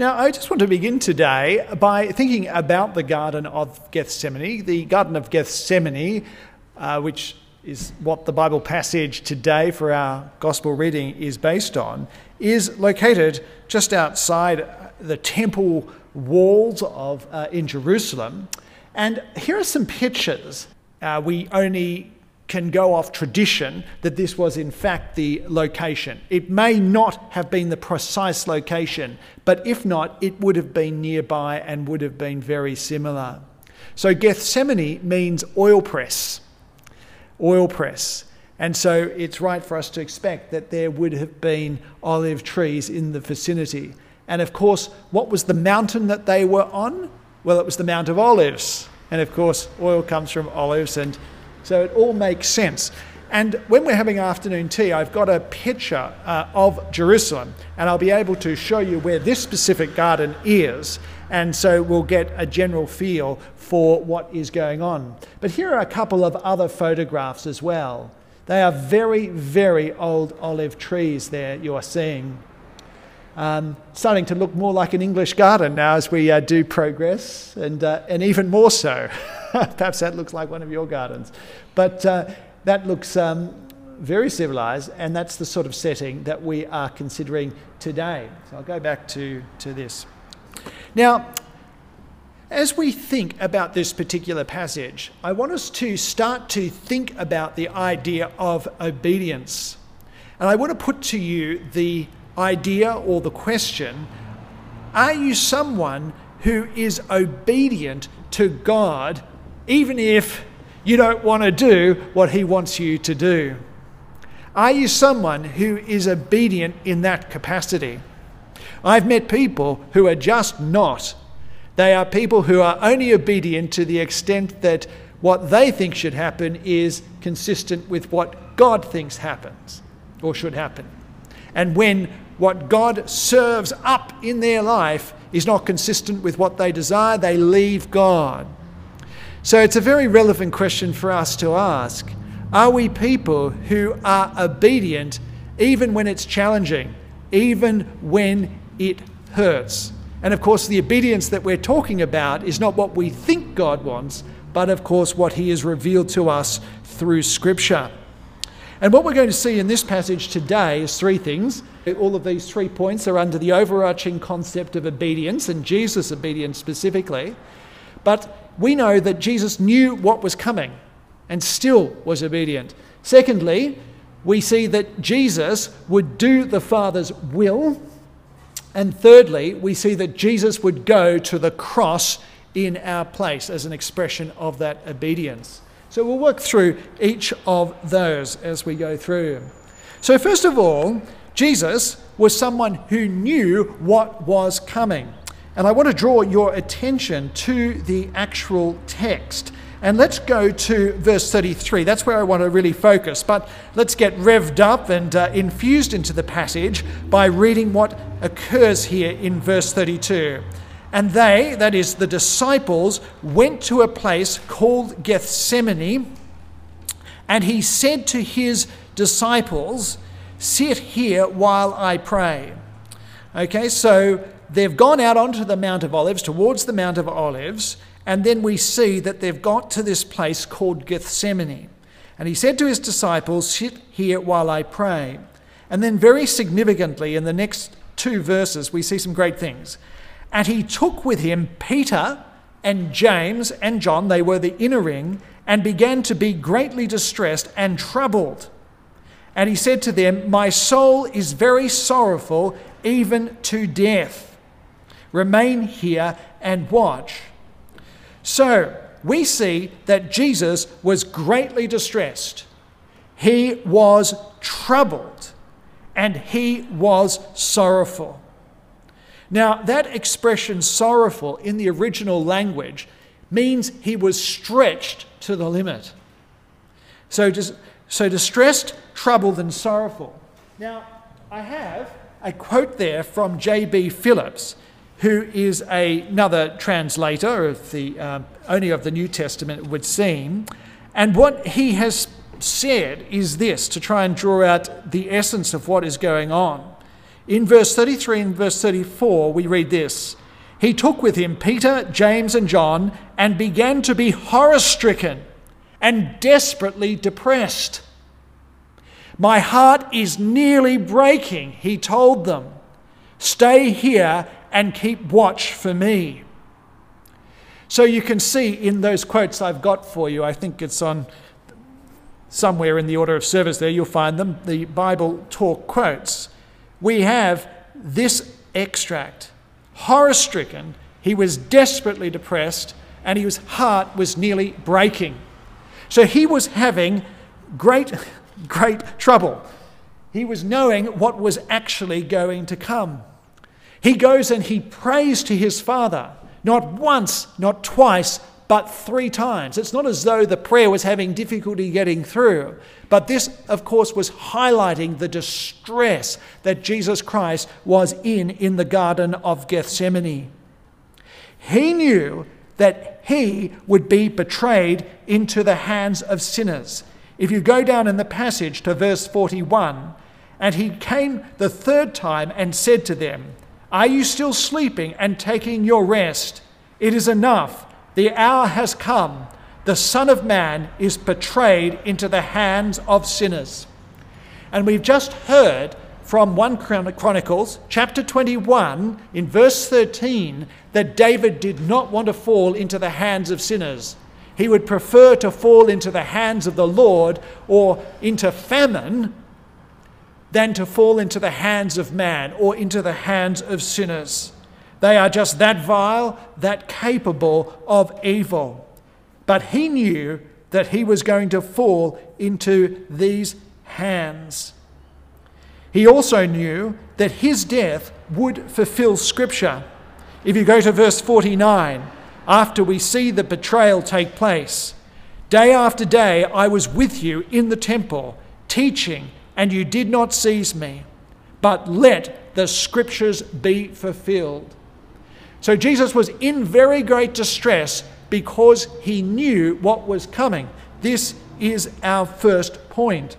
Now, I just want to begin today by thinking about the Garden of Gethsemane. The Garden of Gethsemane, uh, which is what the Bible passage today for our gospel reading is based on, is located just outside the temple walls of uh, in Jerusalem. And here are some pictures. Uh, we only can go off tradition that this was in fact the location. It may not have been the precise location, but if not, it would have been nearby and would have been very similar. So Gethsemane means oil press. Oil press. And so it's right for us to expect that there would have been olive trees in the vicinity. And of course, what was the mountain that they were on? Well, it was the Mount of Olives. And of course, oil comes from olives and so it all makes sense. And when we're having afternoon tea, I've got a picture uh, of Jerusalem, and I'll be able to show you where this specific garden is. And so we'll get a general feel for what is going on. But here are a couple of other photographs as well. They are very, very old olive trees there you are seeing. Um, starting to look more like an English garden now as we uh, do progress, and, uh, and even more so. Perhaps that looks like one of your gardens. But uh, that looks um, very civilized, and that's the sort of setting that we are considering today. So I'll go back to, to this. Now, as we think about this particular passage, I want us to start to think about the idea of obedience. And I want to put to you the idea or the question Are you someone who is obedient to God even if you don't want to do what He wants you to do? Are you someone who is obedient in that capacity? I've met people who are just not. They are people who are only obedient to the extent that what they think should happen is consistent with what God thinks happens or should happen. And when what God serves up in their life is not consistent with what they desire, they leave God. So it's a very relevant question for us to ask. Are we people who are obedient even when it's challenging, even when it hurts? And of course, the obedience that we're talking about is not what we think God wants, but of course, what He has revealed to us through Scripture. And what we're going to see in this passage today is three things. All of these three points are under the overarching concept of obedience, and Jesus' obedience specifically. But we know that Jesus knew what was coming and still was obedient. Secondly, we see that Jesus would do the Father's will. And thirdly, we see that Jesus would go to the cross in our place as an expression of that obedience. So we'll work through each of those as we go through. So, first of all, Jesus was someone who knew what was coming. And I want to draw your attention to the actual text. And let's go to verse 33. That's where I want to really focus. But let's get revved up and uh, infused into the passage by reading what occurs here in verse 32. And they, that is the disciples, went to a place called Gethsemane. And he said to his disciples, Sit here while I pray. Okay, so they've gone out onto the Mount of Olives, towards the Mount of Olives, and then we see that they've got to this place called Gethsemane. And he said to his disciples, Sit here while I pray. And then, very significantly, in the next two verses, we see some great things. And he took with him Peter and James and John, they were the inner ring, and began to be greatly distressed and troubled. And he said to them, My soul is very sorrowful, even to death. Remain here and watch. So we see that Jesus was greatly distressed. He was troubled and he was sorrowful. Now, that expression sorrowful in the original language means he was stretched to the limit. So, so distressed, troubled, and sorrowful. Now, I have a quote there from J.B. Phillips who is a, another translator of the, uh, only of the New Testament, it would seem. And what he has said is this to try and draw out the essence of what is going on In verse 33 and verse 34, we read this He took with him Peter, James, and John and began to be horror stricken and desperately depressed. My heart is nearly breaking, he told them. Stay here and keep watch for me. So you can see in those quotes I've got for you, I think it's on somewhere in the order of service there, you'll find them, the Bible talk quotes. We have this extract. Horror stricken, he was desperately depressed and his heart was nearly breaking. So he was having great great trouble. He was knowing what was actually going to come. He goes and he prays to his father, not once, not twice, but three times. It's not as though the prayer was having difficulty getting through, but this, of course, was highlighting the distress that Jesus Christ was in in the Garden of Gethsemane. He knew that he would be betrayed into the hands of sinners. If you go down in the passage to verse 41, and he came the third time and said to them, Are you still sleeping and taking your rest? It is enough. The hour has come. The Son of Man is betrayed into the hands of sinners. And we've just heard from 1 Chronicles chapter 21 in verse 13 that David did not want to fall into the hands of sinners. He would prefer to fall into the hands of the Lord or into famine than to fall into the hands of man or into the hands of sinners. They are just that vile, that capable of evil. But he knew that he was going to fall into these hands. He also knew that his death would fulfill Scripture. If you go to verse 49, after we see the betrayal take place. Day after day, I was with you in the temple, teaching, and you did not seize me. But let the scriptures be fulfilled. So Jesus was in very great distress because he knew what was coming. This is our first point.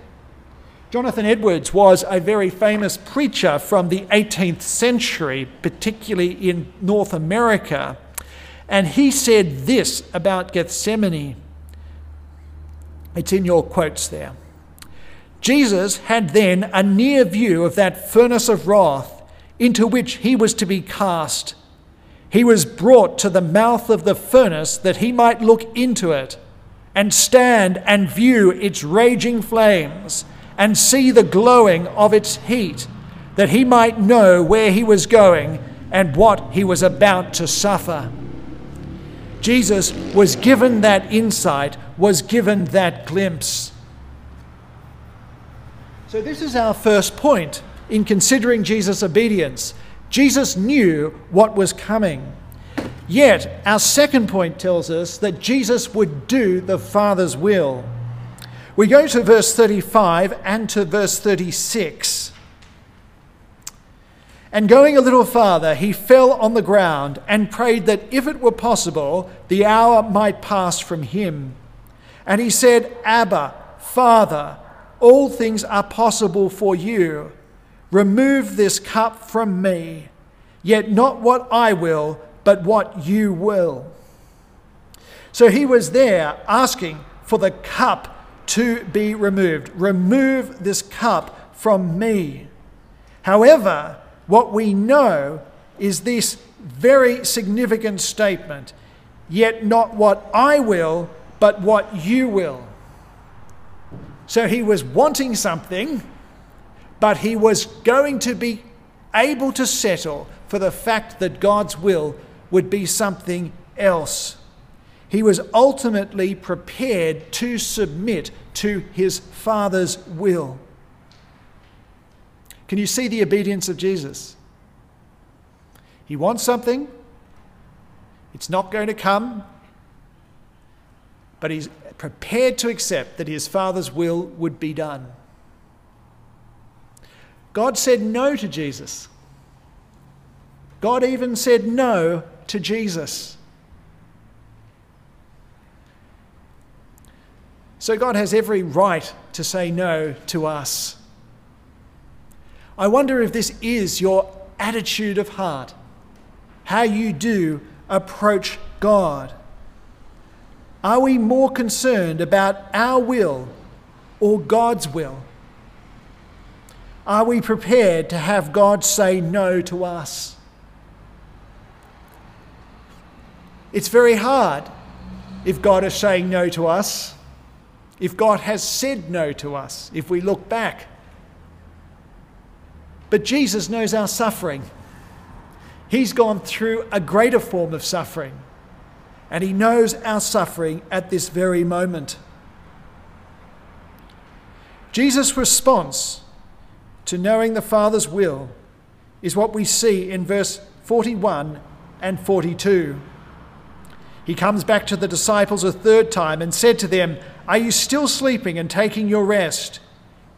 Jonathan Edwards was a very famous preacher from the 18th century, particularly in North America. And he said this about Gethsemane. It's in your quotes there. Jesus had then a near view of that furnace of wrath into which he was to be cast. He was brought to the mouth of the furnace that he might look into it and stand and view its raging flames and see the glowing of its heat, that he might know where he was going and what he was about to suffer. Jesus was given that insight, was given that glimpse. So, this is our first point in considering Jesus' obedience. Jesus knew what was coming. Yet, our second point tells us that Jesus would do the Father's will. We go to verse 35 and to verse 36. And going a little farther, he fell on the ground and prayed that if it were possible, the hour might pass from him. And he said, Abba, Father, all things are possible for you. Remove this cup from me, yet not what I will, but what you will. So he was there asking for the cup to be removed. Remove this cup from me. However, what we know is this very significant statement Yet not what I will, but what you will. So he was wanting something, but he was going to be able to settle for the fact that God's will would be something else. He was ultimately prepared to submit to his Father's will. Can you see the obedience of Jesus? He wants something, it's not going to come, but he's prepared to accept that his Father's will would be done. God said no to Jesus. God even said no to Jesus. So God has every right to say no to us. I wonder if this is your attitude of heart, how you do approach God. Are we more concerned about our will or God's will? Are we prepared to have God say no to us? It's very hard if God is saying no to us, if God has said no to us, if we look back. But Jesus knows our suffering. He's gone through a greater form of suffering, and He knows our suffering at this very moment. Jesus' response to knowing the Father's will is what we see in verse 41 and 42. He comes back to the disciples a third time and said to them, Are you still sleeping and taking your rest?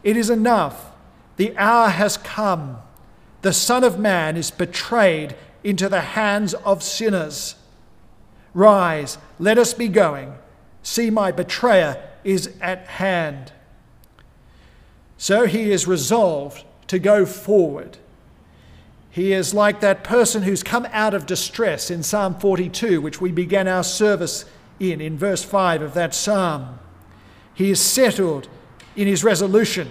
It is enough. The hour has come. The Son of Man is betrayed into the hands of sinners. Rise, let us be going. See, my betrayer is at hand. So he is resolved to go forward. He is like that person who's come out of distress in Psalm 42, which we began our service in, in verse 5 of that psalm. He is settled in his resolution.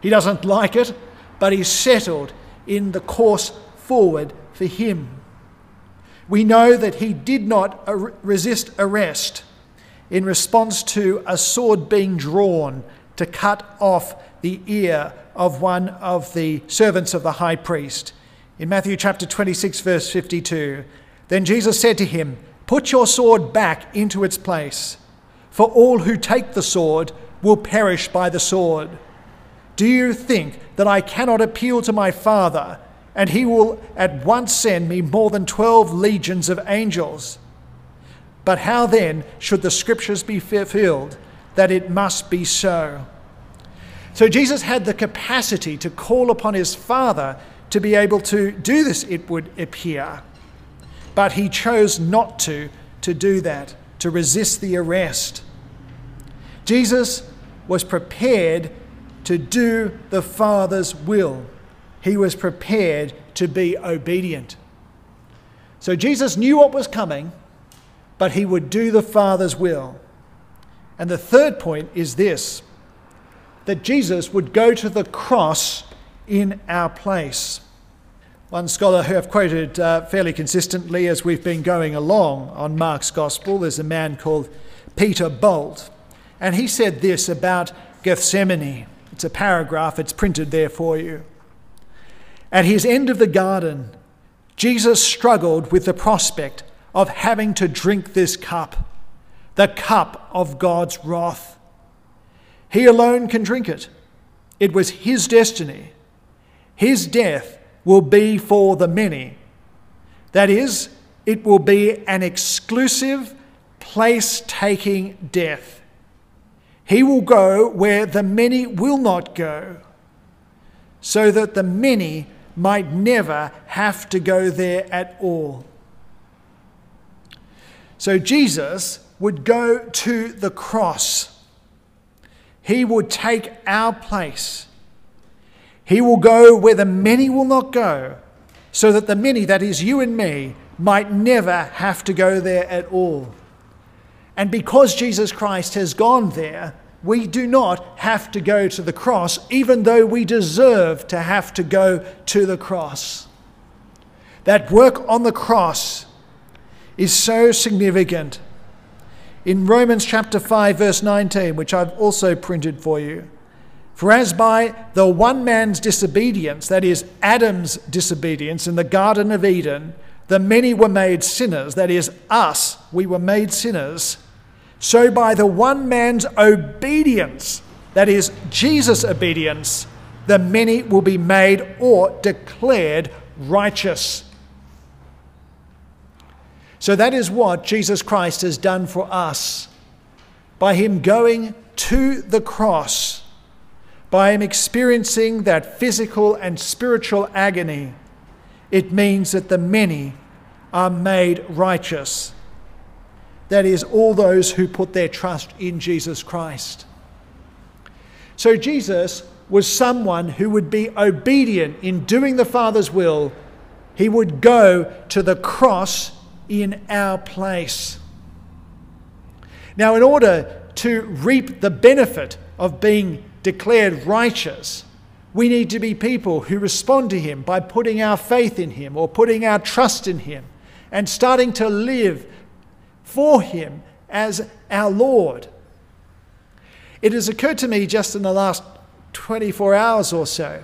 He doesn't like it, but he's settled in the course forward for him. We know that he did not resist arrest in response to a sword being drawn to cut off the ear of one of the servants of the high priest. In Matthew chapter 26, verse 52, then Jesus said to him, Put your sword back into its place, for all who take the sword will perish by the sword. Do you think that I cannot appeal to my Father, and he will at once send me more than 12 legions of angels? But how then should the scriptures be fulfilled that it must be so? So Jesus had the capacity to call upon his Father to be able to do this, it would appear. But he chose not to, to do that, to resist the arrest. Jesus was prepared to do the Father's will. He was prepared to be obedient. So Jesus knew what was coming, but he would do the Father's will. And the third point is this that Jesus would go to the cross in our place. One scholar who I've quoted uh, fairly consistently as we've been going along on Mark's Gospel is a man called Peter Bolt. And he said this about Gethsemane. It's a paragraph, it's printed there for you. At his end of the garden, Jesus struggled with the prospect of having to drink this cup, the cup of God's wrath. He alone can drink it. It was his destiny. His death will be for the many. That is, it will be an exclusive, place taking death. He will go where the many will not go, so that the many might never have to go there at all. So Jesus would go to the cross he would take our place. He will go where the many will not go, so that the many, that is you and me, might never have to go there at all. And because Jesus Christ has gone there, we do not have to go to the cross, even though we deserve to have to go to the cross. That work on the cross is so significant in Romans chapter 5, verse 19, which I've also printed for you. For as by the one man's disobedience, that is, Adam's disobedience in the Garden of Eden, the many were made sinners, that is, us, we were made sinners, so by the one man's obedience, that is, Jesus' obedience, the many will be made or declared righteous. So that is what Jesus Christ has done for us. By him going to the cross, by him experiencing that physical and spiritual agony, it means that the many are made righteous. That is, all those who put their trust in Jesus Christ. So Jesus was someone who would be obedient in doing the Father's will. He would go to the cross in our place. Now, in order to reap the benefit of being declared righteous, we need to be people who respond to Him by putting our faith in Him or putting our trust in Him and starting to live for Him as our Lord. It has occurred to me just in the last 24 hours or so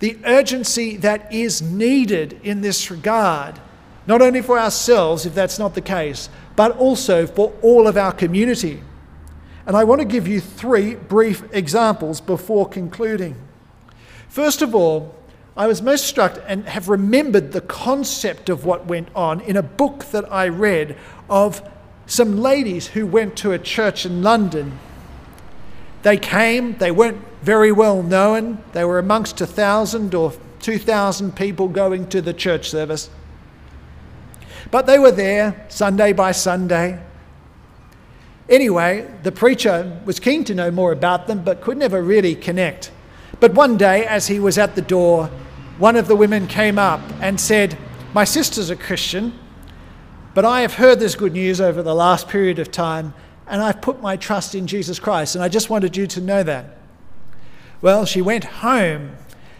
the urgency that is needed in this regard, not only for ourselves, if that's not the case, but also for all of our community. And I want to give you three brief examples before concluding. First of all, I was most struck and have remembered the concept of what went on in a book that I read of some ladies who went to a church in London. They came, they weren't very well known, they were amongst a thousand or two thousand people going to the church service. But they were there Sunday by Sunday. Anyway, the preacher was keen to know more about them but could never really connect. But one day, as he was at the door, one of the women came up and said, My sister's a Christian, but I have heard this good news over the last period of time, and I've put my trust in Jesus Christ, and I just wanted you to know that. Well, she went home,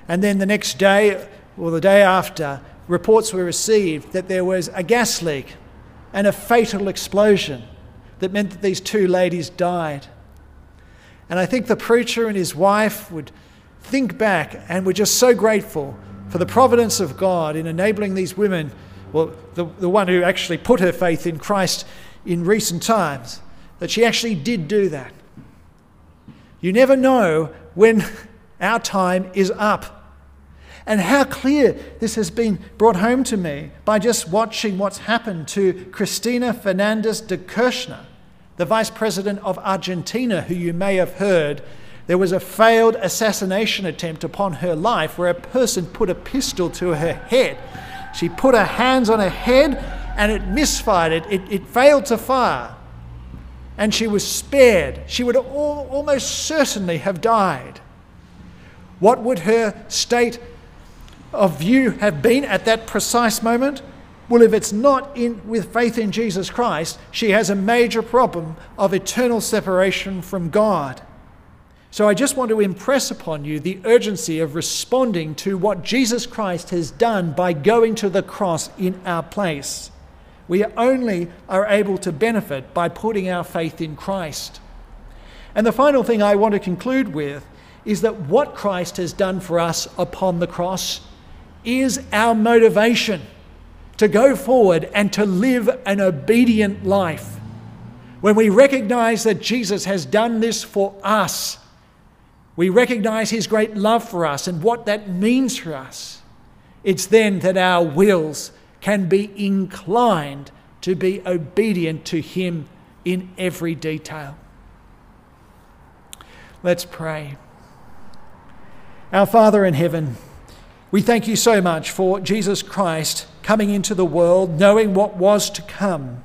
and then the next day, or the day after, reports were received that there was a gas leak and a fatal explosion that meant that these two ladies died. And I think the preacher and his wife would think back and we're just so grateful for the providence of God in enabling these women, well, the, the one who actually put her faith in Christ in recent times, that she actually did do that. You never know when our time is up. And how clear this has been brought home to me by just watching what's happened to Cristina Fernandez de Kirchner, the Vice President of Argentina, who you may have heard there was a failed assassination attempt upon her life where a person put a pistol to her head. She put her hands on her head and it misfired, it, it, it failed to fire. And she was spared. She would almost certainly have died. What would her state of view have been at that precise moment? Well, if it's not in, with faith in Jesus Christ, she has a major problem of eternal separation from God. So I just want to impress upon you the urgency of responding to what Jesus Christ has done by going to the cross in our place. We only are able to benefit by putting our faith in Christ. And the final thing I want to conclude with is that what Christ has done for us upon the cross is our motivation to go forward and to live an obedient life. When we recognize that Jesus has done this for us, we recognize His great love for us and what that means for us. It's then that our wills can be inclined to be obedient to Him in every detail. Let's pray. Our Father in heaven, we thank you so much for Jesus Christ coming into the world, knowing what was to come.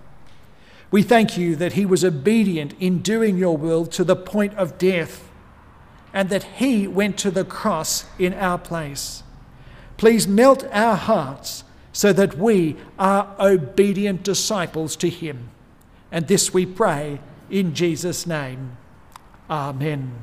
We thank you that he was obedient in doing your will to the point of death and that He went to the cross in our place. Please melt our hearts so that we are obedient disciples to Him. And this we pray in Jesus' name. Amen.